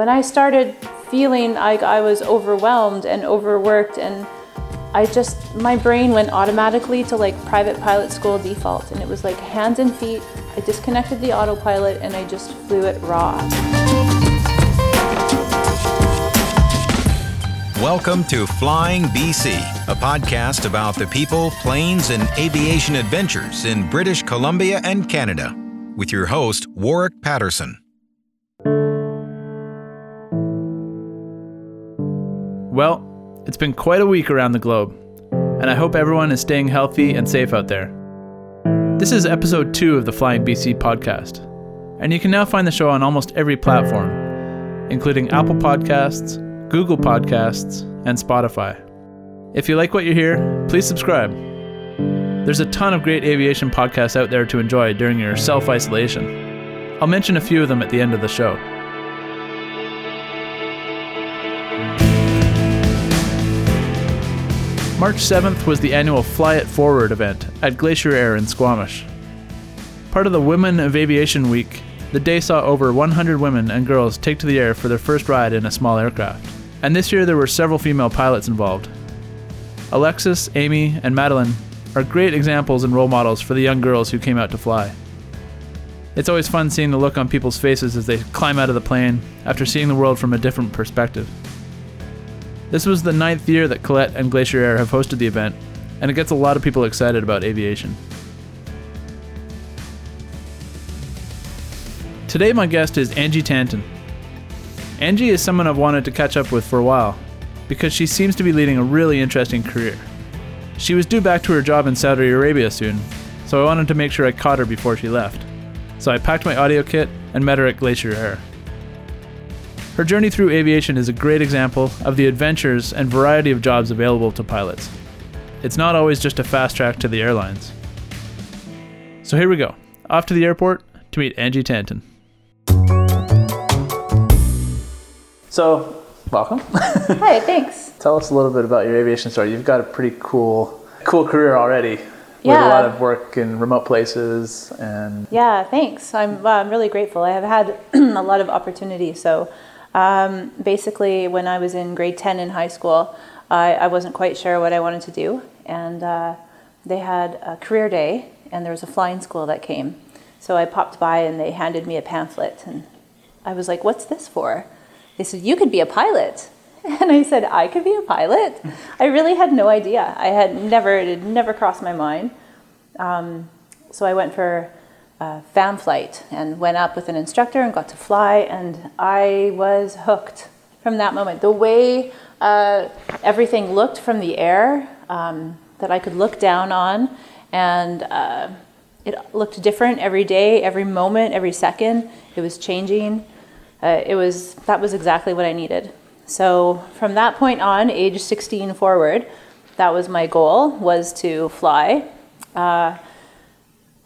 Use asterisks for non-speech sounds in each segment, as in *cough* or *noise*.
when I started feeling like I was overwhelmed and overworked and I just, my brain went automatically to like private pilot school default and it was like hands and feet. I disconnected the autopilot and I just flew it raw. Welcome to Flying BC, a podcast about the people, planes, and aviation adventures in British Columbia and Canada, with your host, Warwick Patterson. Well, it's been quite a week around the globe, and I hope everyone is staying healthy and safe out there. This is episode two of the Flying BC podcast, and you can now find the show on almost every platform, including Apple Podcasts, Google Podcasts, and Spotify. If you like what you hear, please subscribe. There's a ton of great aviation podcasts out there to enjoy during your self isolation. I'll mention a few of them at the end of the show. March 7th was the annual Fly It Forward event at Glacier Air in Squamish. Part of the Women of Aviation Week, the day saw over 100 women and girls take to the air for their first ride in a small aircraft. And this year there were several female pilots involved. Alexis, Amy, and Madeline are great examples and role models for the young girls who came out to fly. It's always fun seeing the look on people's faces as they climb out of the plane after seeing the world from a different perspective. This was the ninth year that Colette and Glacier Air have hosted the event, and it gets a lot of people excited about aviation. Today, my guest is Angie Tanton. Angie is someone I've wanted to catch up with for a while, because she seems to be leading a really interesting career. She was due back to her job in Saudi Arabia soon, so I wanted to make sure I caught her before she left. So I packed my audio kit and met her at Glacier Air. Her journey through aviation is a great example of the adventures and variety of jobs available to pilots. It's not always just a fast track to the airlines. So here we go, off to the airport to meet Angie Tanton. So, welcome. *laughs* Hi, thanks. Tell us a little bit about your aviation story. You've got a pretty cool, cool career already. With Yeah. a lot of work in remote places and Yeah, thanks. I'm, uh, I'm really grateful. I have had *clears throat* a lot of opportunity. So, um, basically, when I was in grade 10 in high school, I, I wasn't quite sure what I wanted to do. And uh, they had a career day, and there was a flying school that came. So, I popped by and they handed me a pamphlet. And I was like, What's this for? They said, You could be a pilot. *laughs* And I said, I could be a pilot? I really had no idea. I had never, it had never crossed my mind. Um, so I went for uh, fam flight and went up with an instructor and got to fly, and I was hooked from that moment. The way uh, everything looked from the air um, that I could look down on, and uh, it looked different every day, every moment, every second. It was changing. Uh, it was that was exactly what I needed. So from that point on, age 16 forward, that was my goal was to fly. Uh,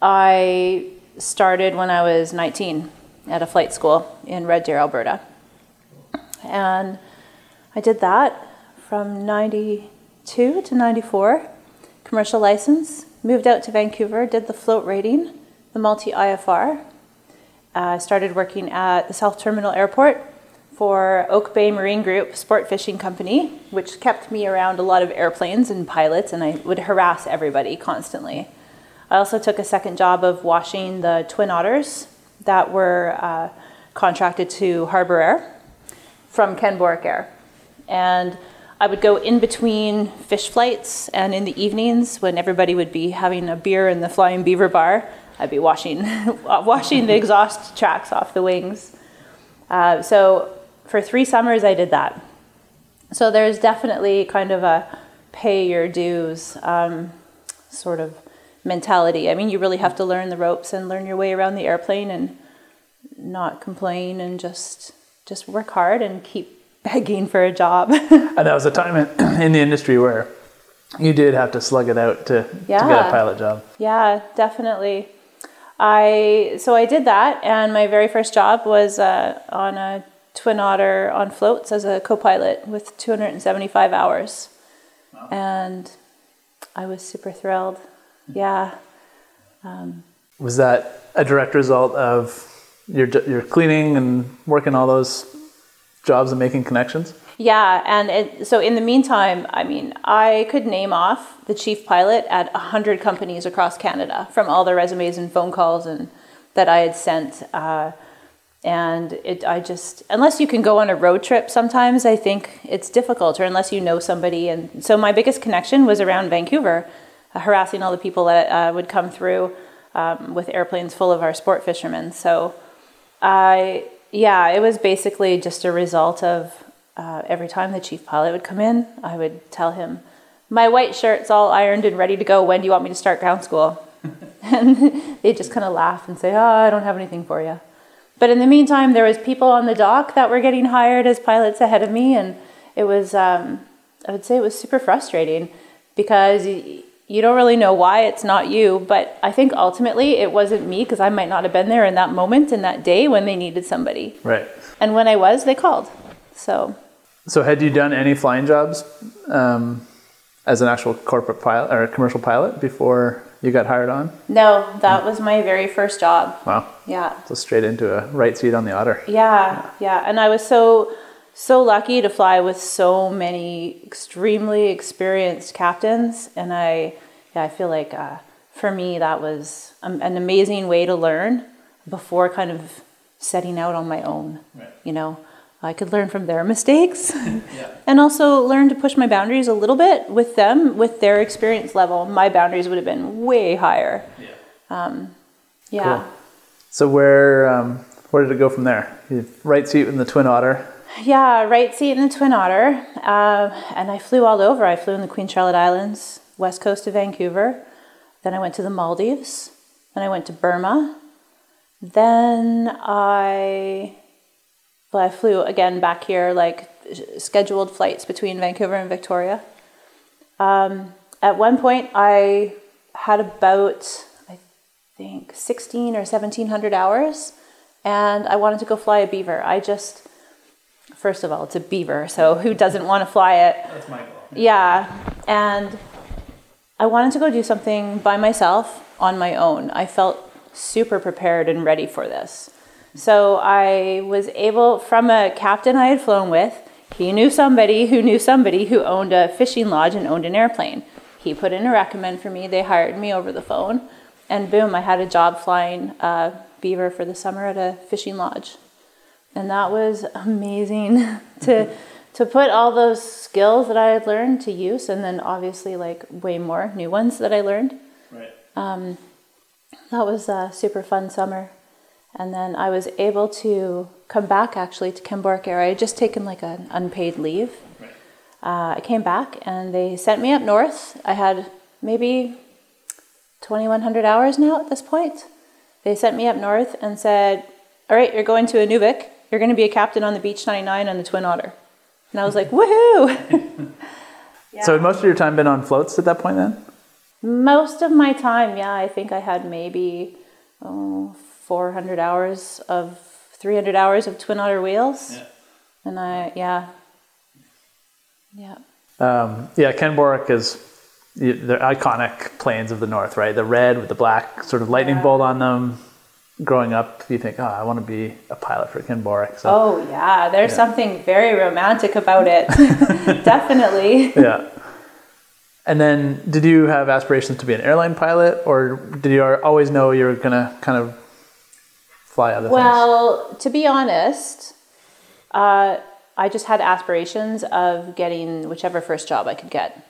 I started when I was 19 at a flight school in Red Deer, Alberta. And I did that from 92 to 94, commercial license, moved out to Vancouver, did the float rating, the multi IFR. I started working at the South Terminal Airport for Oak Bay Marine Group Sport Fishing Company, which kept me around a lot of airplanes and pilots, and I would harass everybody constantly. I also took a second job of washing the Twin Otters that were uh, contracted to Harbour Air from Kenn Borek Air. And I would go in between fish flights and in the evenings when everybody would be having a beer in the Flying Beaver bar, I'd be washing, *laughs* washing the exhaust tracks off the wings. Uh, so for three summers, I did that. So there's definitely kind of a pay your dues um, sort of mentality. I mean, you really have to learn the ropes and learn your way around the airplane and not complain and just just work hard and keep *laughs* begging for a job. *laughs* And that was a time in, *clears throat* in the industry where you did have to slug it out to, to get a pilot job. yeah, definitely. I so I did that, and my very first job was uh, on a Twin Otter on floats as a co-pilot with 275 hours, and I was super thrilled. Yeah. Was that a direct result of your your cleaning and working all those jobs and making connections. Yeah, and it, so in the meantime, I mean, I could name off the chief pilot at 100 companies across Canada from all the resumes and phone calls and that I had sent. Uh, and it, I just, unless you can go on a road trip sometimes, I think it's difficult, or unless you know somebody. And so my biggest connection was around Vancouver, harassing all the people that uh, would come through um, with airplanes full of our sport fishermen. So I, yeah, it was basically just a result of uh, every time the chief pilot would come in, I would tell him, My white shirt's all ironed and ready to go. When do you want me to start ground school? *laughs* and they'd just kind of laugh and say, Oh, I don't have anything for you. But in the meantime, there was people on the dock that were getting hired as pilots ahead of me, and it was, um, I would say, it was super frustrating because you, don't really know why it's not you. But I think ultimately it wasn't me because I might not have been there in that moment in that day when they needed somebody. Right. And when I was, they called. So So, had you done any flying jobs um, as an actual corporate pilot or commercial pilot before you got hired on? no, that was my very first job. Wow. Yeah. So straight into a right seat on the otter. Yeah, yeah, and I was so so lucky to fly with so many extremely experienced captains, and I yeah I feel like uh, for me that was um, an amazing way to learn before kind of setting out on my own. Right. You know, I could learn from their *laughs* mistakes, *laughs* and also learn to push my boundaries a little bit with them with their experience level. My boundaries would have been way higher. Um, yeah. Cool. So where um, where did it go from there? You right seat in the Twin Otter. Yeah, right seat in the Twin Otter. Uh, and I flew all over. I flew in the Queen Charlotte Islands, west coast of Vancouver. Then I went to the Maldives. Then I went to Burma. Then I, well, I flew again back here, like scheduled flights between Vancouver and Victoria. Um, at one point, I had about, I think, 16 or 1700 hours, and I wanted to go fly a beaver. I just, first of all, it's a beaver, so who doesn't want to fly it? That's my goal. Yeah, and I wanted to go do something by myself on my own. I felt super prepared and ready for this. So I was able, from a captain I had flown with, he knew somebody who knew somebody who owned a fishing lodge and owned an airplane. He put in a recommend for me. They hired me over the phone, and boom, I had a job flying uh, beaver for the summer at a fishing lodge, and that was amazing *laughs* to to put all those skills that I had learned to use, and then obviously like way more new ones that I learned. Right. That was a super fun summer. And then I was able to come back actually to Kenn Borek Air. I had just taken like an unpaid leave. Uh, I came back and they sent me up north. I had maybe 2,100 hours now at this point. They sent me up north and said, All right, you're going to Inuvik. You're going to be a captain on the Beech 99 and the Twin Otter. And I was like, Woohoo! *laughs* So had most of your time been on floats at that point then? Most of my time, yeah, I think I had maybe oh, 400 hours of 300 hours of Twin Otter wheels. And I, yeah. Yeah. Um, yeah, Kenn Borek is the the iconic planes of the north, right? The red with the black sort of lightning bolt on them. Growing up, do you think, oh, I want to be a pilot for Kenn Borek. So Oh, yeah, there's Yeah. something very romantic about it. *laughs* Definitely. *laughs* yeah. And then, did you have aspirations to be an airline pilot, or did you always know you were gonna kind of fly other things? Well, to be honest, uh, I just had aspirations of getting whichever first job I could get.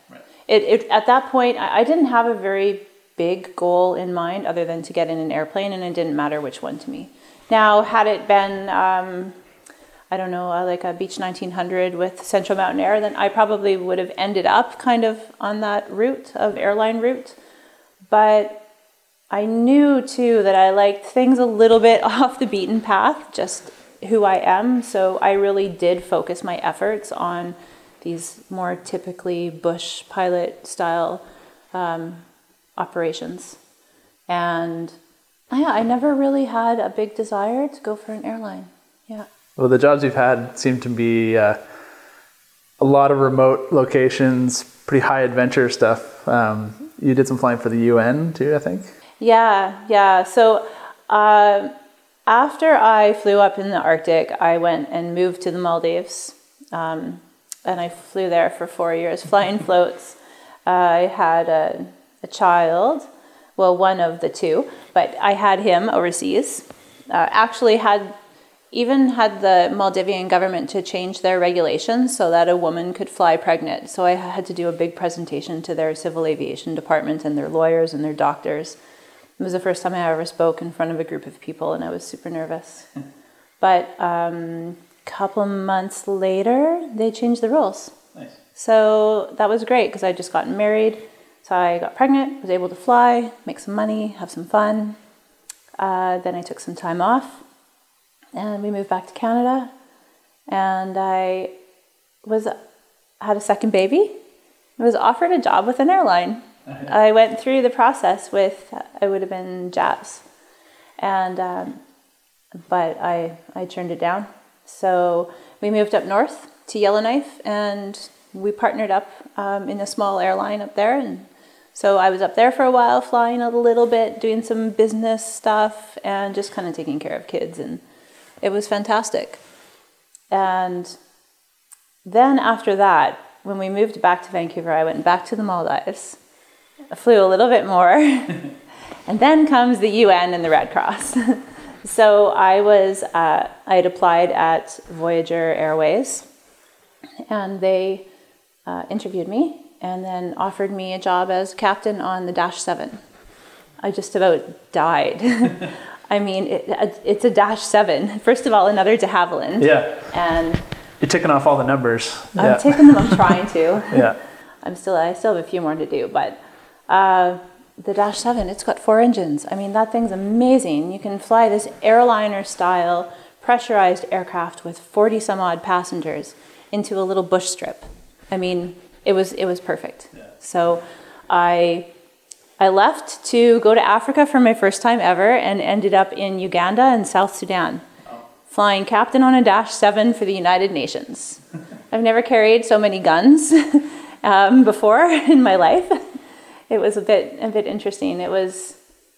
It, it, at that point, I, I didn't have a very big goal in mind other than to get in an airplane, and it didn't matter which one to me. Now, had it been, um, I don't know, uh, like a Beech 1900 with Central Mountain Air, then I probably would have ended up kind of on that route of airline route. But I knew too that I liked things a little bit *laughs* off the beaten path, just who I am. So I really did focus my efforts on these more typically bush pilot style um, operations. And yeah, I never really had a big desire to go for an airline. Yeah. Well, the jobs you've had seem to be uh, a lot of remote locations, pretty high adventure stuff. Um, you did some flying for the UN too, I think. Yeah, yeah. So uh, after I flew up in the Arctic, I went and moved to the Maldives. Um, and I flew there for four years, flying floats. Uh, I had a, a, child, well, one of the two, but I had him overseas. Uh, actually, had even had the Maldivian government to change their regulations so that a woman could fly pregnant. So I had to do a big presentation to their civil aviation department and their lawyers and their doctors. It was the first time I ever spoke in front of a group of people, and I was super nervous. but um, couple months later, they changed the rules. Nice. So that was great because I just gotten married. So I got pregnant, was able to fly, make some money, have some fun. Uh, then I took some time off, and we moved back to Canada. And I was had a second baby. I was offered a job with an airline. Okay. I went through the process with I would have been Jazz, and um, but I I turned it down so we moved up north to Yellowknife and we partnered up um, in a small airline up there. And so I was up there for a while, flying a little bit, doing some business stuff, and just kind of taking care of kids. And it was fantastic. And then after that, when we moved back to Vancouver, I went back to the Maldives. I flew a little bit more. *laughs* and then comes the UN and the Red Cross. *laughs* So I was, uh, I had applied at Voyageur Airways, and they uh, interviewed me and then offered me a job as captain on the Dash 7. I just about died. *laughs* I mean, it, it's a Dash 7. First of all, another de Havilland. Yeah. And you're ticking off all the numbers. I'm yeah. ticking them, I'm *laughs* trying to. yeah. I'm still, I still have a few more to do, but uh, the Dash 7, it's got four engines. I mean, that thing's amazing. You can fly this airliner style pressurized aircraft with 40 some odd passengers into a little bush strip. I mean, it was it was perfect. Yeah. So I I left to go to Africa for my first time ever and ended up in Uganda and South Sudan. Oh. Flying captain on a Dash 7 for the United Nations. *laughs* I've never carried so many guns *laughs* um, before *laughs* in my life it was a bit a bit interesting. It was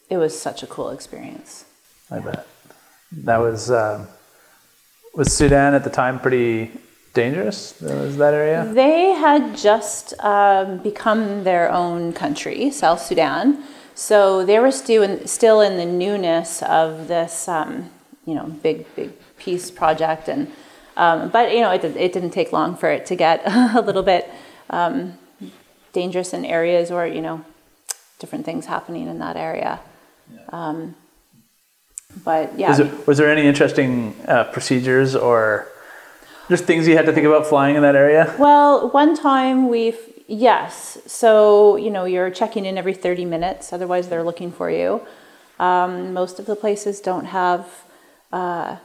it was such a cool experience. I bet that was uh, was Sudan at the time pretty dangerous. Was that area? They had just um, become their own country, South Sudan. So they were still in, still in the newness of this, um, you know, big big peace project, and um, but you know it, it didn't take long for it to get *laughs* a little bit um, dangerous in areas or you know different things happening in that area. Yeah. Um, but yeah. There, was there any interesting uh, procedures or just things you had to think about flying in that area? Well, one time we've yes. So you know you're checking in every 30 minutes. Otherwise, they're looking for you. Um, most of the places don't have. Uh,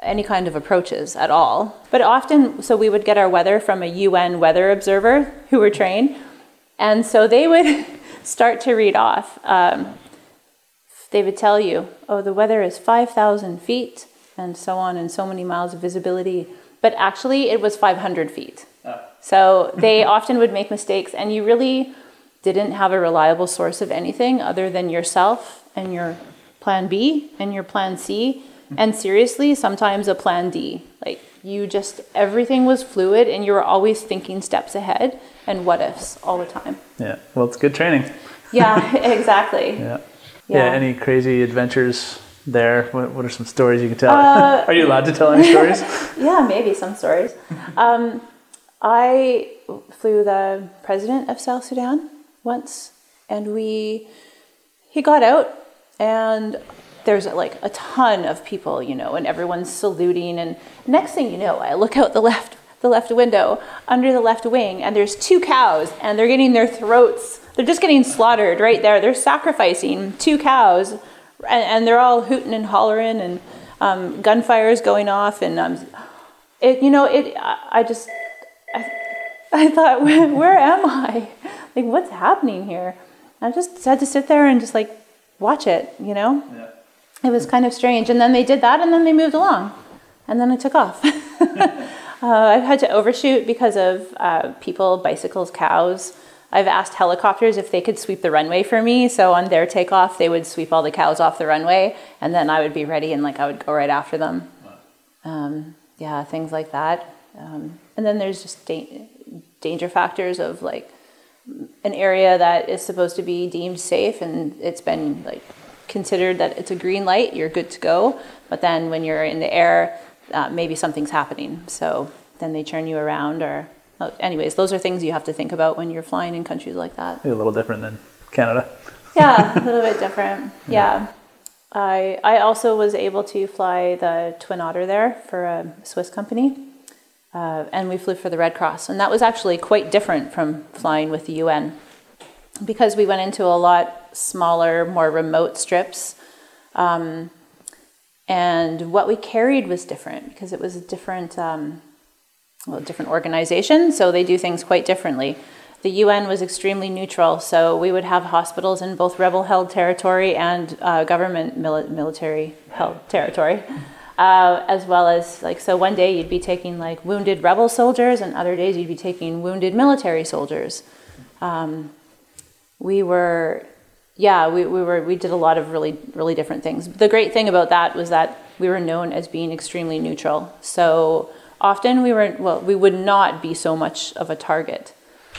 any kind of approaches at all. But often, so we would get our weather from a UN weather observer *laughs* who were trained, and so they would *laughs* start to read off. Um, they would tell you, oh, the weather is 5,000 feet, and so on, and so many miles of visibility. But actually, it was 500 feet. Oh. So they *laughs* often would make mistakes, and you really didn't have a reliable source of anything other than yourself and your plan B and your plan C, hmm. and seriously, sometimes a plan D. Like you just, everything was fluid, and you were always thinking steps ahead and what ifs all the time. Yeah, well, it's good training. yeah, *laughs* exactly. Yeah. yeah. yeah. Any crazy adventures there? What, what are some stories you can tell? Uh, are you allowed to tell any stories? *laughs* yeah, maybe some stories. Um, I flew the president of South Sudan once, and we he got out, and there's like a ton of people, you know, and everyone's saluting. And next thing you know, I look out the left the left window under the left wing, and there's two cows, and they're getting their throats. They're just getting slaughtered right there. They're sacrificing two cows, and, and they're all hooting and hollering, and um, gunfire is going off, and um, it. You know, it. I, just. I, I thought, *laughs* where, where am I? Like, what's happening here? I just had to sit there and just like watch it. You know. Yeah. It was kind of strange, and then they did that, and then they moved along, and then I took off. *laughs* *laughs* Uh, I've had to overshoot because of uh, people, bicycles, cows. I've asked helicopters if they could sweep the runway for me. So on their takeoff, they would sweep all the cows off the runway, and then I would be ready and like I would go right after them. Um, yeah, things like that. Um, and then there's just da- danger factors of like an area that is supposed to be deemed safe, and it's been like considered that it's a green light, you're good to go. But then when you're in the air, uh, maybe something's happening. So then they turn you around or anyways, those are things you have to think about when you're flying in countries like that. A little different than Canada. yeah, a little bit different. *laughs* Yeah. I, I also was able to fly the Twin Otter there for a Swiss company. Uh, and we flew for the Red Cross. And that was actually quite different from flying with the UN because we went into a lot smaller, more remote strips. Um, and what we carried was different because it was a different um, well, different organizations, so they do things quite differently. The UN was extremely neutral, so we would have hospitals in both rebel held territory and uh, government mili- military held territory. Uh, as well as like so one day you'd be taking like wounded rebel soldiers and other days you'd be taking wounded military soldiers um, we were yeah we, we were we did a lot of really really different things the great thing about that was that we were known as being extremely neutral so often we were well we would not be so much of a target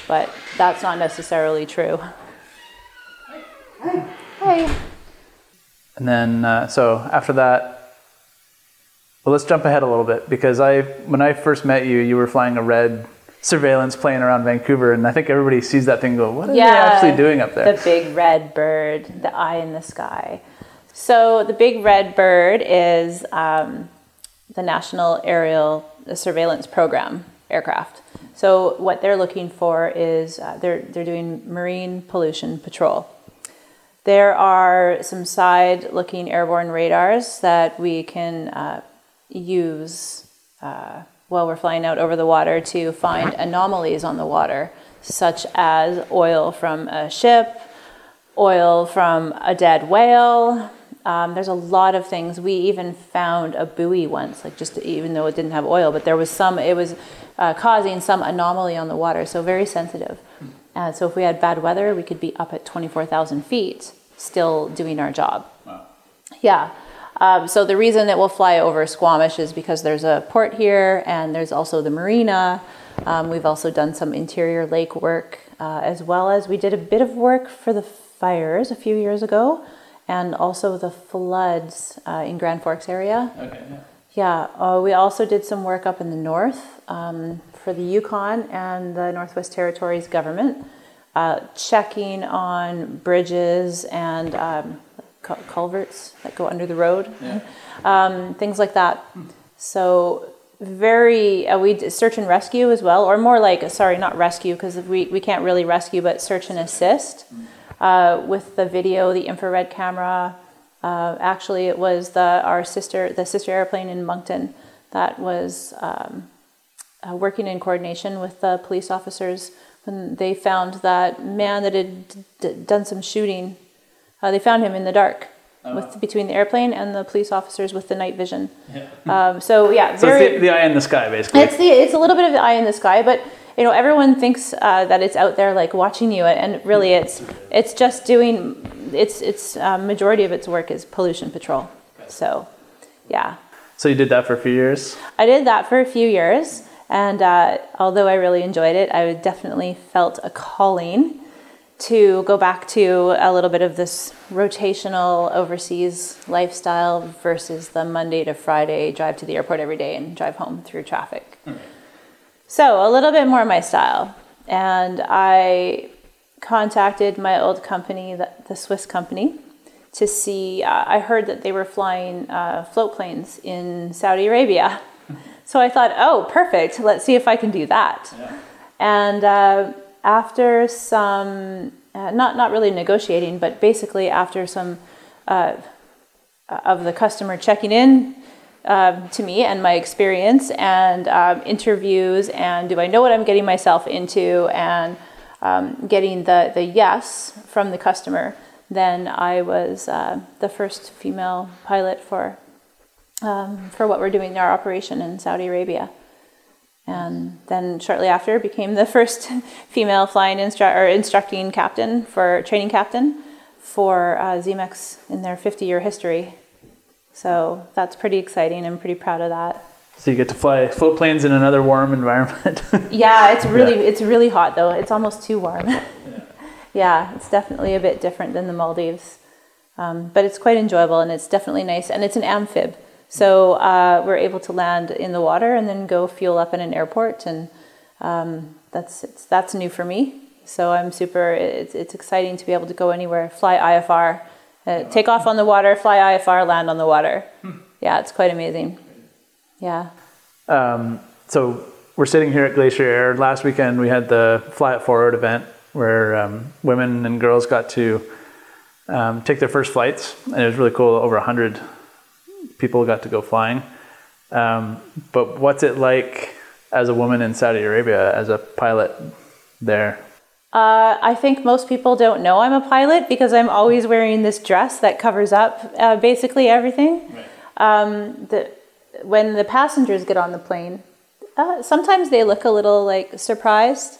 but that's not necessarily true. Hi hi and then uh, so after that well let's jump ahead a little bit because i when i first met you you were flying a red surveillance plane around vancouver and i think everybody sees that thing go what are yeah, they actually doing up there? the big red bird the eye in the sky. So the big red bird is um, the national aerial a surveillance program aircraft. So what they're looking for is uh, they're they're doing marine pollution patrol. There are some side-looking airborne radars that we can uh, use uh, while we're flying out over the water to find anomalies on the water, such as oil from a ship, oil from a dead whale, um, there's a lot of things. We even found a buoy once, like just even though it didn't have oil, but there was some. It was uh, causing some anomaly on the water, so very sensitive. And so if we had bad weather, we could be up at 24,000 feet, still doing our job. Wow. Yeah. Um, so the reason that we'll fly over Squamish is because there's a port here, and there's also the marina. Um, we've also done some interior lake work, uh, as well as we did a bit of work for the fires a few years ago and also the floods uh, in Grand Forks area. Okay. Yeah. Yeah. Uh, we also did some work up in the north um, for the Yukon and the Northwest Territories government, uh, checking on bridges and um, culverts that go under the road, yeah. um, things like that. So very uh, we did search and rescue as well or more like sorry not rescue because we, we can't really rescue but search and assist mm uh, with the video, the infrared camera. Uh, actually, it was the our sister, the sister airplane in Moncton, that was um, uh, working in coordination with the police officers when they found that man that had d- done some shooting. Uh, they found him in the dark. Oh. With, between the airplane and the police officers with the night vision, yeah. Um, so yeah, so very, it's the, the, eye in the sky, basically. It's the it's a little bit of the eye in the sky, but you know everyone thinks uh, that it's out there like watching you and really it's it's just doing it's it's uh, majority of its work is pollution patrol. So yeah. So you did that for a few years? I did that for a few years and uh, although i really enjoyed it i definitely felt a calling to go back to a little bit of this rotational overseas lifestyle versus the monday to friday drive to the airport every day and drive home through traffic. Mm-hmm. So, a little bit more my style. And I contacted my old company, the, Swiss company, to see. Uh, I heard that they were flying uh, float planes in Saudi Arabia. *laughs* So I thought, oh, perfect. Let's see if I can do that. Yeah. And uh, after some, uh, not not really negotiating, but basically after some uh, of the customer checking in, um, to me and my experience and um, interviews and do I know what I'm getting myself into and um, getting the, the yes from the customer, then I was uh, the first female pilot for, um, for what we're doing in our operation in Saudi Arabia. And then shortly after, became the *laughs* first female flying instru- or instructing captain for training captain for uh, Zimex in their 50 year history. So that's pretty exciting. I'm pretty proud of that. So you get to fly float planes in another warm environment. *laughs* yeah, it's really yeah. it's really hot though. It's almost too warm. yeah. *laughs* yeah, it's definitely a bit different than the Maldives, um, but it's quite enjoyable and it's definitely nice. And it's an amphib, so uh, we're able to land in the water and then go fuel up in an airport, and um, that's that's new for me. So I'm super. It's, it's exciting to be able to go anywhere, fly IFR, uh, take off on the water, fly IFR, land on the water. Hmm. Yeah, it's quite amazing. Yeah. Um, so we're sitting here at Glacier Air. Last weekend we had the Fly It Forward event where um, women and girls got to um, take their first flights, and it was really cool. Over hundred people got to go flying. Um, but what's it like as a woman in Saudi Arabia as a pilot there? Uh, I think most people don't know I'm a pilot because I'm always wearing this dress that covers up uh, basically everything. Right. Um, the, when the passengers get on the plane, uh, sometimes they look a little like surprised,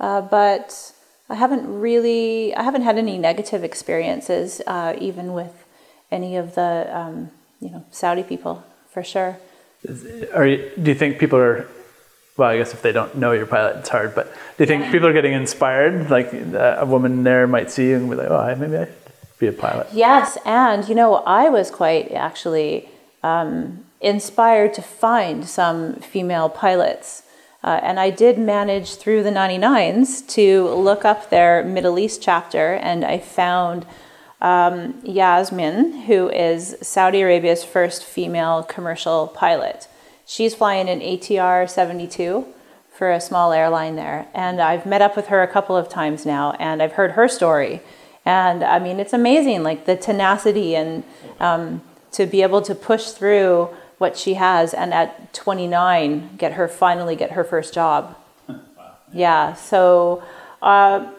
uh, but I haven't really, I haven't had any negative experiences, uh, even with any of the, um, you know, Saudi people for sure. Are you, do you think people are? Well, I guess if they don't know your pilot, it's hard. But do you think people are getting inspired? Like uh, a woman there might see you and be like, "Oh, maybe I should be a pilot." Yes, and you know, I was quite actually um, inspired to find some female pilots. Uh, and I did manage through the 99s to look up their Middle East chapter, and I found um, Yasmin, who is Saudi Arabia's first female commercial pilot. She's flying an ATR 72 for a small airline there. And I've met up with her a couple of times now, and I've heard her story. And I mean, it's amazing, like the tenacity and um, to be able to push through what she has and at 29 get her finally get her first job wow. *laughs* yeah so uh,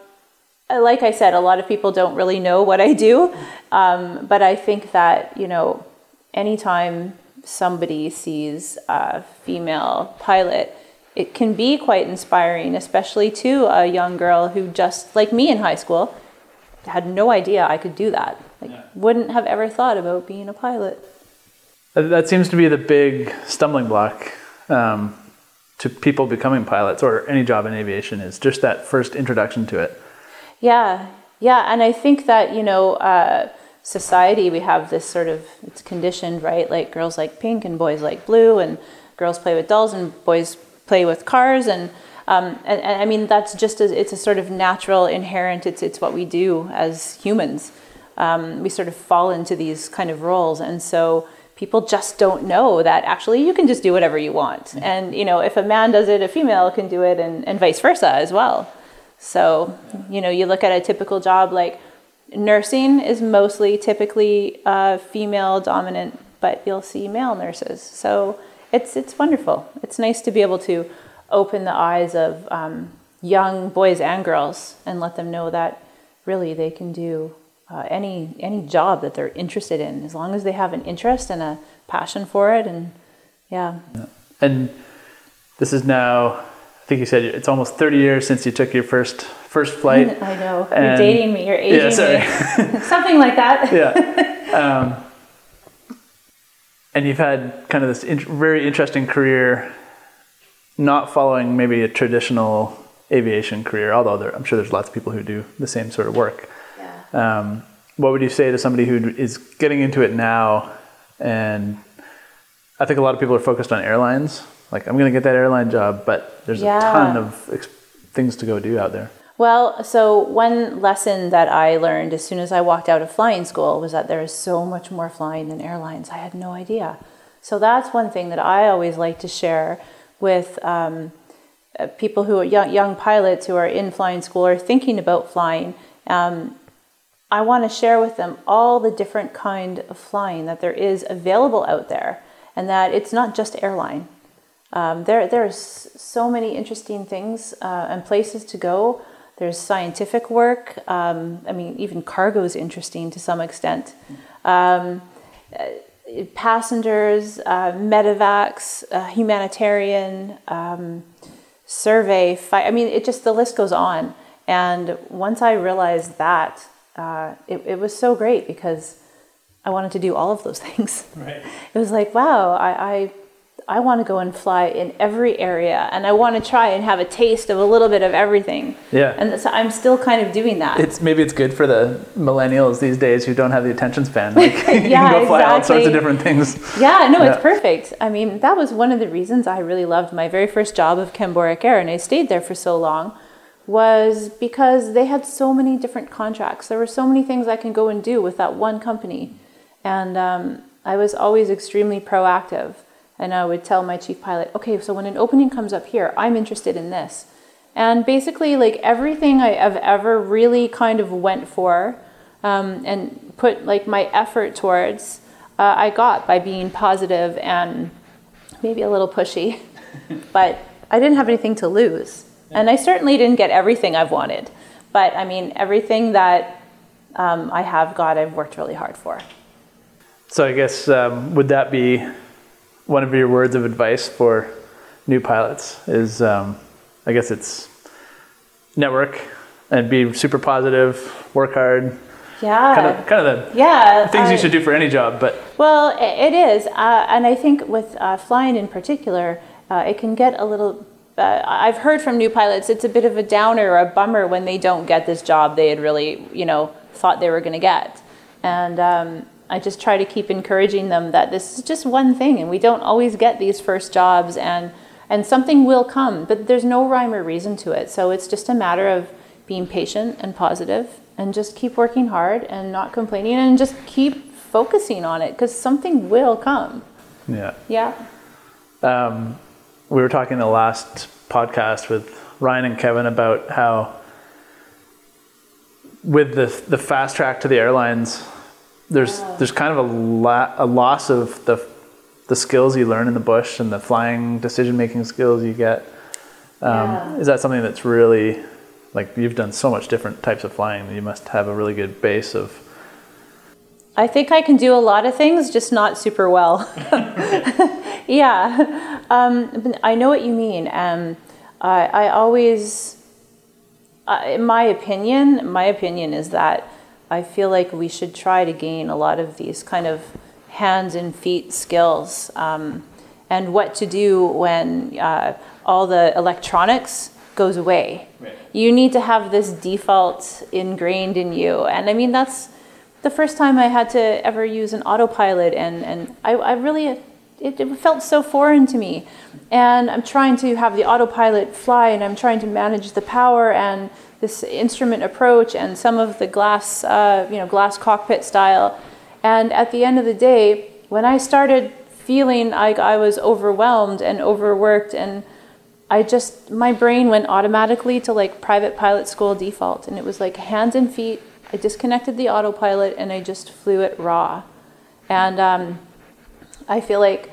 like i said a lot of people don't really know what i do um, but i think that you know anytime somebody sees a female pilot it can be quite inspiring especially to a young girl who just like me in high school had no idea i could do that like yeah. wouldn't have ever thought about being a pilot that seems to be the big stumbling block um, to people becoming pilots or any job in aviation is just that first introduction to it. Yeah, yeah, and I think that you know, uh, society we have this sort of it's conditioned, right? Like girls like pink and boys like blue, and girls play with dolls and boys play with cars, and um, and, and, I mean that's just a, it's a sort of natural, inherent. It's it's what we do as humans. Um, we sort of fall into these kind of roles, and so people just don't know that actually you can just do whatever you want. Mm-hmm. And, you know, if a man does it, a female can do it, and, and vice versa as well. So, you know, you look at a typical job like nursing is mostly typically uh, female dominant, but you'll see male nurses. So it's, it's wonderful. It's nice to be able to open the eyes of um, young boys and girls and let them know that really they can do uh, any any job that they're interested in, as long as they have an interest and a passion for it, and yeah. yeah. And this is now, I think you said it's almost thirty years since you took your first first flight. *laughs* I know and, you're dating me. You're *laughs* aging yeah, sorry. me. *laughs* Something like that. yeah. Um, and you've had kind of this in- very interesting career, not following maybe a traditional aviation career, although there, I'm sure there's lots of people who do the same sort of work. Um, what would you say to somebody who is getting into it now? And I think a lot of people are focused on airlines. Like, I'm going to get that airline job, but there's yeah. a ton of ex- things to go do out there. Well, so one lesson that I learned as soon as I walked out of flying school was that there is so much more flying than airlines. I had no idea. So that's one thing that I always like to share with um, uh, people who are young, young pilots who are in flying school or thinking about flying. Um, I want to share with them all the different kind of flying that there is available out there, and that it's not just airline. Um, there, there's so many interesting things uh, and places to go. There's scientific work. Um, I mean, even cargo is interesting to some extent. Um, passengers, uh, medevacs, uh, humanitarian, um, survey, fight. I mean, it just, the list goes on. And once I realized that, uh, it, it was so great because I wanted to do all of those *laughs* things. Right. It was like, wow, I, I I want to go and fly in every area and I want to try and have a taste of a little bit of everything. Yeah. And so I'm still kind of doing that. It's maybe it's good for the millennials these days who don't have the attention span. *laughs* Like yeah, *laughs* you can go fly exactly. all sorts of different things. Yeah, no, Yeah. it's perfect. I mean, that was one of the reasons I really loved my very first job of Kenn Borek Air and I stayed there for so long was because they had so many different contracts. There were so many things I can go and do with that one company. And um, I was always extremely proactive. And I would tell my chief pilot, okay, so when an opening comes up here, I'm interested in this. And basically, like everything I have ever really kind of went for um, and put like my effort towards, uh, I got by being positive and maybe a little pushy. *laughs* but I didn't have anything to lose. And I certainly didn't get everything I've wanted. But I mean, everything that um, I have got, I've worked really hard for. So I guess um, would that be one of your words of advice for new pilots? Is um, I guess it's network and be super positive, work hard. Yeah. Kind of, kind of the yeah. things I- you should do for any job. But Well, it is, uh, and I think with uh, flying in particular, uh, it can get a little. Uh, I've heard from new pilots it's a bit of a downer or a bummer when they don't get this job they had really, you know, thought they were going to get, and um, I just try to keep encouraging them that this is just one thing, and we don't always get these first jobs, and and something will come, but there's no rhyme or reason to it. So it's just a matter of being patient and positive, and just keep working hard and not complaining, and just keep focusing on it because something will come. yeah, Yeah. um, we were talking the last podcast with Ryan and Kevin about how with the the fast track to the airlines, there's there's kind of a, la- a loss of the the skills you learn in the bush and the flying decision making skills you get. Um, Yeah. Is that something that's really like you've done so much different types of flying? You must have a really good base of. I think I can do a lot of things, just not super well. *laughs* yeah, um, I know what you mean. Um, I, I always, uh, in my opinion, my opinion is that I feel like we should try to gain a lot of these kind of hands and feet skills um, and what to do when uh, all the electronics goes away. You need to have this default ingrained in you. And I mean, that's the first time I had to ever use an autopilot, and, and I, I really, it, it felt so foreign to me. And I'm trying to have the autopilot fly, and I'm trying to manage the power and this instrument approach and some of the glass, uh, you know, glass cockpit style. And at the end of the day, when I started feeling like I was overwhelmed and overworked and I just my brain went automatically to like private pilot school default and it was like hands and feet. I disconnected the autopilot and I just flew it raw. And um, I feel like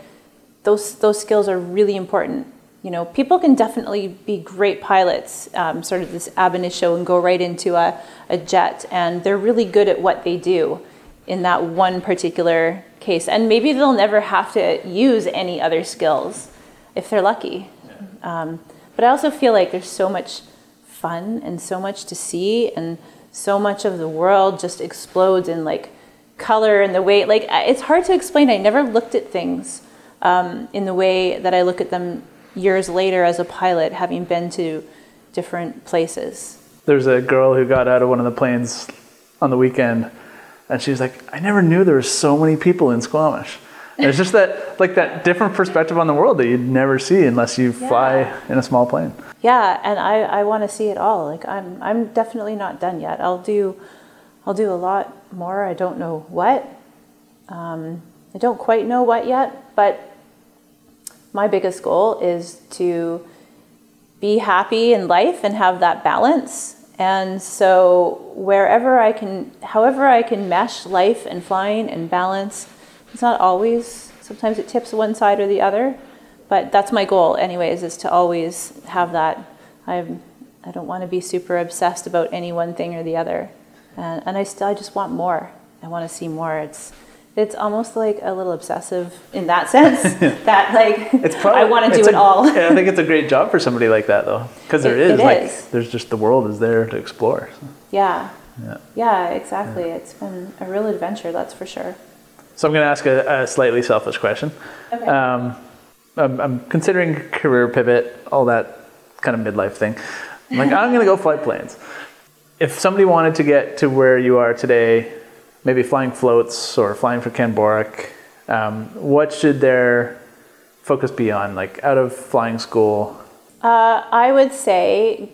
those those skills are really important. You know, people can definitely be great pilots, um, sort of this ab initio, and go right into a, a jet, and they're really good at what they do in that one particular case. And maybe they'll never have to use any other skills if they're lucky. Um, but I also feel like there's so much fun and so much to see, and so much of the world just explodes in like color and the way, like, it's hard to explain. I never looked at things um, in the way that I look at them years later as a pilot, having been to different places. There's a girl who got out of one of the planes on the weekend, and she's like, "I never knew there were so many people in Squamish." And it's just that, like that different perspective on the world that you'd never see unless you fly in a small plane. Yeah, and I, I want to see it all. Like I'm I'm definitely not done yet. I'll do I'll do a lot more. I don't know what. Um, I don't quite know what yet, but my biggest goal is to be happy in life and have that balance. And so wherever I can, however I can mesh life and flying and balance, it's not always. Sometimes it tips one side or the other, but that's my goal, anyways, is to always have that. I I don't want to be super obsessed about any one thing or the other, and, and I still I just want more. I want to see more. It's it's almost like a little obsessive in that sense *laughs* that like It's probably I want to do it's it all. *laughs* yeah, I think it's a great job for somebody like that though, because there is it like is. there's just the world is there to explore. Yeah. Yeah. Yeah, exactly. It's been a real adventure, that's for sure. So I'm going to ask a, a slightly selfish question. Okay. Um, I'm, I'm considering career pivot, all that kind of midlife thing. I'm like, I'm going to go fly planes. If somebody wanted to get to where you are today, maybe flying floats or flying for Kenn Borek, um, what should their focus be on? Like out of flying school? Uh, I would say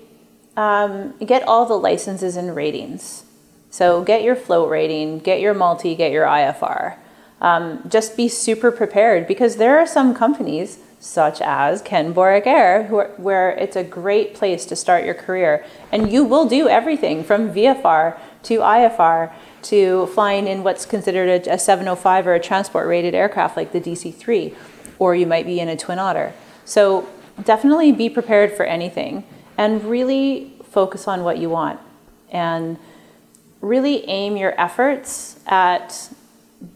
um, get all the licenses and ratings. So get your float rating, get your multi, get your IFR. Um, just be super prepared because there are some companies, such as Kenn Borek Air, are, where it's a great place to start your career. And you will do everything from VFR to IFR to flying in what's considered a, a 705 or a transport rated aircraft like the DC 3, or you might be in a Twin Otter. So definitely be prepared for anything and really focus on what you want and really aim your efforts at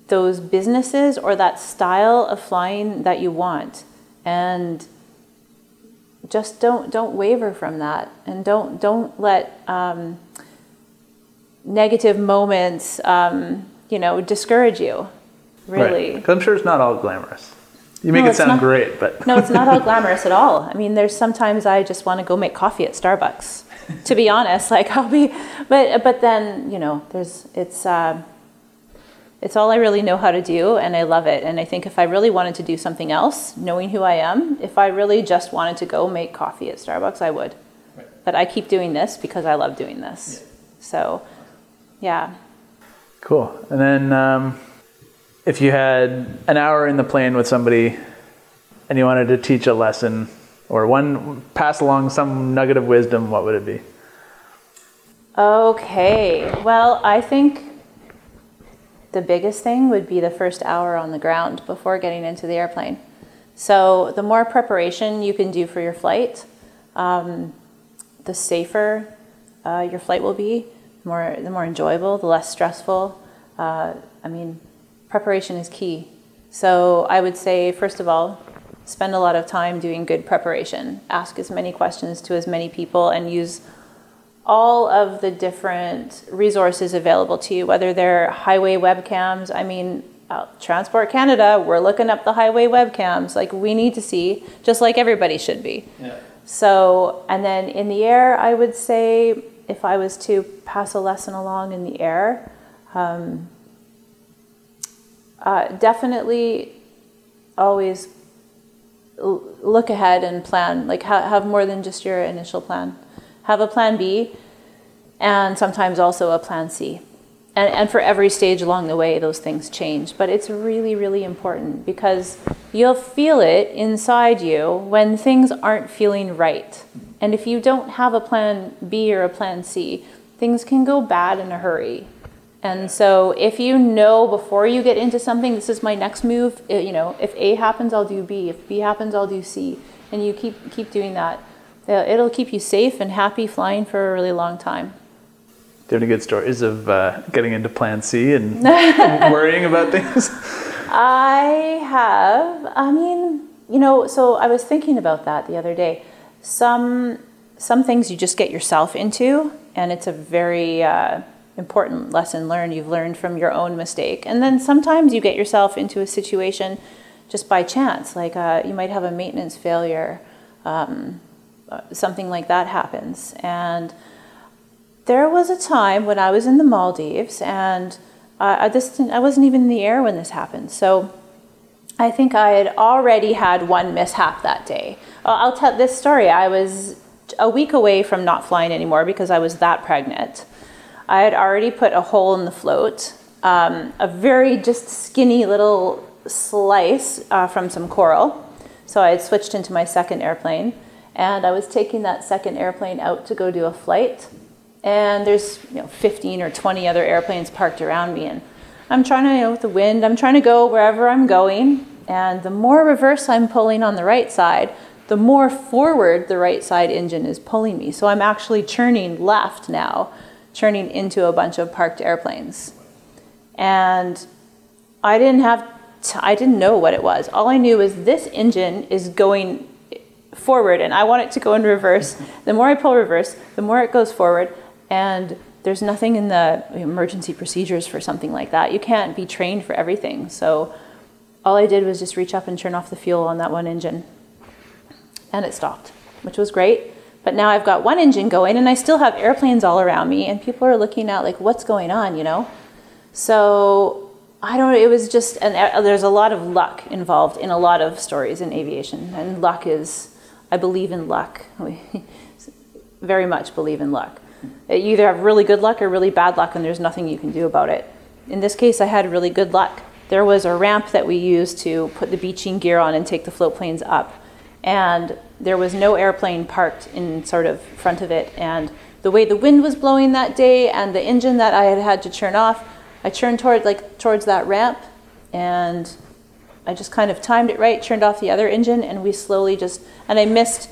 those businesses or that style of flying that you want and just don't don't waver from that and don't don't let um, negative moments um, you know discourage you really Because I'm sure it's not all glamorous. You make No, it sound not. great, but no, it's not all *laughs* glamorous at all. I mean, there's sometimes I just want to go make coffee at Starbucks. To be honest, like I'll be, but but then you know, there's it's uh, it's all I really know how to do, and I love it. And I think if I really wanted to do something else, knowing who I am, if I really just wanted to go make coffee at Starbucks, I would. But I keep doing this because I love doing this. So, yeah. Cool. And then um, if you had an hour in the plane with somebody and you wanted to teach a lesson or one pass along some nugget of wisdom, what would it be? Okay. Well, I think the biggest thing would be the first hour on the ground before getting into the airplane. So, the more preparation you can do for your flight, um, the safer uh, your flight will be, more the more enjoyable, the less stressful. Uh, I mean, preparation is key. So, I would say, first of all, spend a lot of time doing good preparation. Ask as many questions to as many people and use all of the different resources available to you, whether they're highway webcams. I mean, uh, Transport Canada, we're looking up the highway webcams. Like, we need to see, just like everybody should be. Yeah. So, and then in the air, I would say if I was to pass a lesson along in the air, um, uh, definitely always l- look ahead and plan. Like, ha- have more than just your initial plan. Have a plan B and sometimes also a plan C. And, and for every stage along the way, those things change. But it's really, really important because you'll feel it inside you when things aren't feeling right. And if you don't have a plan B or a plan C, things can go bad in a hurry. And so if you know before you get into something, this is my next move, eh, you know, if A happens, I'll do B. If B happens, I'll do C. And you keep keep doing that. uh, It'll keep you safe and happy flying for a really long time. Do you have any good stories of uh, getting into Plan C and *laughs* worrying about things? I have. I mean, you know, so I was thinking about that the other day. Some some things you just get yourself into, and it's a very uh, important lesson learned. You've learned from your own mistake, and then sometimes you get yourself into a situation just by chance. Like uh, you might have a maintenance failure, um, uh, something like that happens, and there was a time when I was in the Maldives, and I, didn't, I wasn't even in the air when this happened. So I think I had already had one mishap that day. Uh, I'll tell this story. I was a week away from not flying anymore because I was that pregnant. I had already put a hole in the float, um, a very just skinny little slice uh, from some coral. So I had switched into my second airplane, and I was taking that second airplane out to go do a flight. And there's you know 15 or 20 other airplanes parked around me, and I'm trying to, you know, with the wind, I'm trying to go wherever I'm going. And the more reverse I'm pulling on the right side, the more forward the right side engine is pulling me. So I'm actually churning left now, churning into a bunch of parked airplanes. And I didn't have, t- I didn't know what it was. All I knew was this engine is going forward and I want it to go in reverse. *laughs* The more I pull reverse, the more it goes forward. And there's nothing in the emergency procedures for something like that. You can't be trained for everything. So all I did was just reach up and turn off the fuel on that one engine. And it stopped, which was great. But now I've got one engine going and I still have airplanes all around me and people are looking at like what's going on, you know? So I don't know, it was just and uh, there's a lot of luck involved in a lot of stories in aviation and luck is I believe in luck. We *laughs* very much believe in luck. You either have really good luck or really bad luck and there's nothing you can do about it. In this case I had really good luck. There was a ramp that we used to put the beaching gear on and take the float planes up and there was no airplane parked in sort of front of it. And the way the wind was blowing that day and the engine that I had had to turn off, I turned toward like towards that ramp, and I just kind of timed it right, turned off the other engine, and we slowly just and I missed.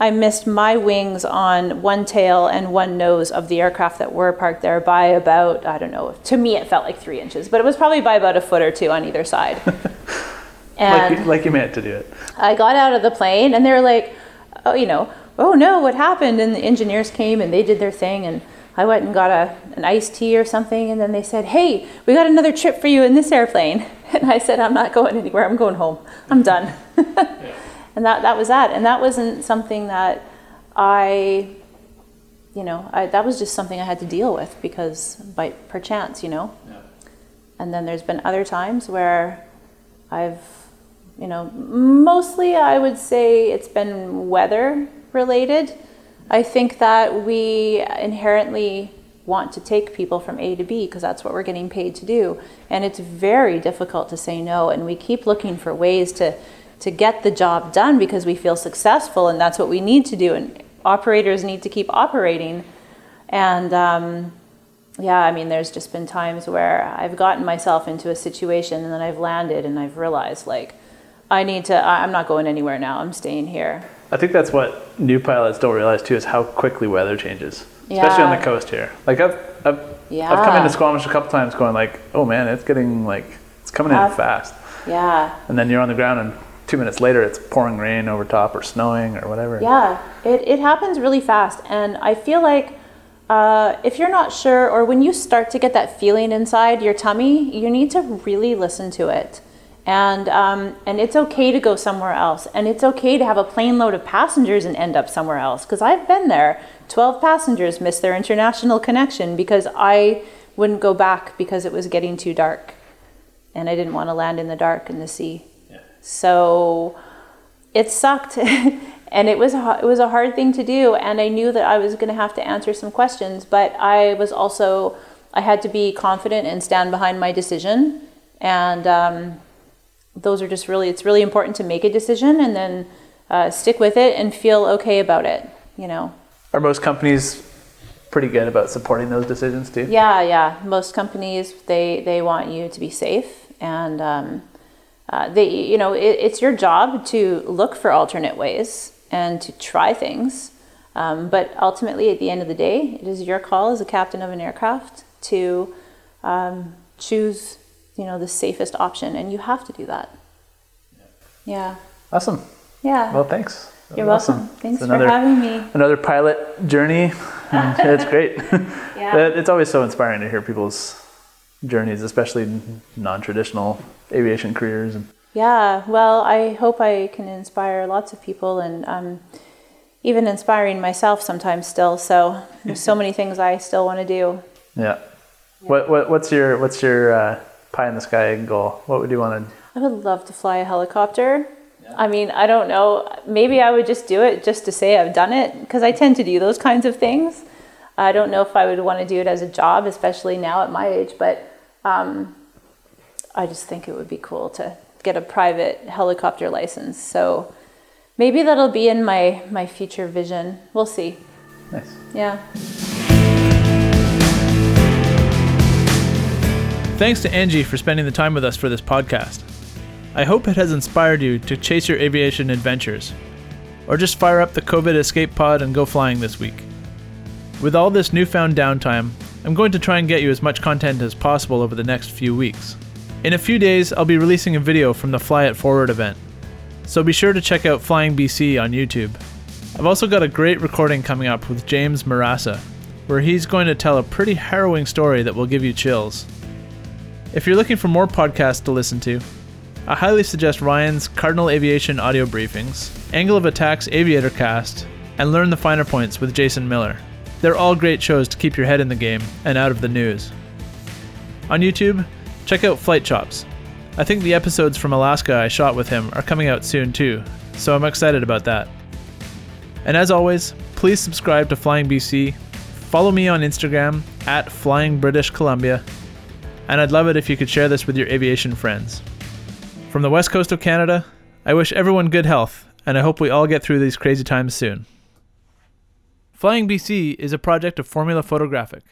I missed my wings on one tail and one nose of the aircraft that were parked there by about, I don't know, to me it felt like three inches, but it was probably by about a foot or two on either side. *laughs* like, you, like you meant to do it. I got out of the plane and they were like, oh, you know, oh no, what happened? And the engineers came and they did their thing and I went and got a, an iced tea or something and then they said, hey, we got another trip for you in this airplane. *laughs* And I said, I'm not going anywhere. I'm going home. I'm done. *laughs* yeah. And that, that was that. And that wasn't something that I, you know, I, that was just something I had to deal with because by perchance, you know. Yeah. And then there's been other times where I've you know, mostly I would say it's been weather related. I think that we inherently want to take people from A to B because that's what we're getting paid to do. And it's very difficult to say no. And we keep looking for ways to, to get the job done because we feel successful and that's what we need to do. And operators need to keep operating. And um, yeah, I mean, there's just been times where I've gotten myself into a situation and then I've landed and I've realized, like, I need to, I'm not going anywhere now. I'm staying here. I think that's what new pilots don't realize too is how quickly weather changes, especially on the coast here. Like I've, I've, yeah. I've come into Squamish a couple times going like, oh man, it's getting like, it's coming in fast. Yeah. And then you're on the ground and two minutes later it's pouring rain over top or snowing or whatever. Yeah, it, it happens really fast. And I feel like uh, if you're not sure or when you start to get that feeling inside your tummy, you need to really listen to it and um, and it's okay to go somewhere else. And it's okay to have a plane load of passengers and end up somewhere else. Because i've been there. 12 passengers missed their international connection because i wouldn't go back because it was getting too dark. And i didn't want to land in the dark in the sea. Yeah. so it sucked. *laughs* And it was it was a hard thing to do. And i knew that i was going to have to answer some questions but i was also i had to be confident and stand behind my decision. And um, those are just really it's really important to make a decision and then uh, stick with it and feel okay about it you know. Are most companies pretty good about supporting those decisions too? Yeah yeah. Most companies they they want you to be safe and um, uh, they you know it, it's your job to look for alternate ways and to try things. Um, but ultimately at the end of the day it is your call as a captain of an aircraft to um, choose you know the safest option and you have to do that. Yeah. Awesome. Yeah. Well thanks. You're welcome. Awesome. thanks another, for having me. another pilot journey *laughs* it's great. *laughs* Yeah. it's always so inspiring to hear people's journeys especially non-traditional aviation careers. And yeah. Well i hope i can inspire lots of people and um, even inspiring myself sometimes still. So there's so *laughs* many things i still want to do. Yeah, yeah. What, what what's your what's your uh, pie in the sky goal, what would you want to? I would love to fly a helicopter. Yeah. I mean, I don't know. Maybe I would just do it just to say I've done it because I tend to do those kinds of things. I don't know if I would want to do it as a job, especially now at my age, but um, I just think it would be cool to get a private helicopter license. So maybe that'll be in my, my future vision. We'll see. Nice. Yeah. Thanks to Angie for spending the time with us for this podcast. I hope it has inspired you to chase your aviation adventures, or just fire up the COVID escape pod and go flying this week. With all this newfound downtime, I'm going to try and get you as much content as possible over the next few weeks. In a few days, I'll be releasing a video from the Fly It Forward event, so be sure to check out Flying BC on YouTube. I've also got a great recording coming up with James Marassa, where he's going to tell a pretty harrowing story that will give you chills. If you're looking for more podcasts to listen to, I highly suggest Ryan's Cardinal Aviation audio briefings, Angle of Attack's Aviator Cast, and Learn the Finer Points with Jason Miller. They're all great shows to keep your head in the game and out of the news. On YouTube, check out Flight Chops. I think the episodes from Alaska I shot with him are coming out soon too, so I'm excited about that. And as always, please subscribe to Flying BC, follow me on Instagram at Flying British Columbia, and I'd love it if you could share this with your aviation friends. From the west coast of Canada, I wish everyone good health, and I hope we all get through these crazy times soon. Flying BC is a project of Formula Photographic.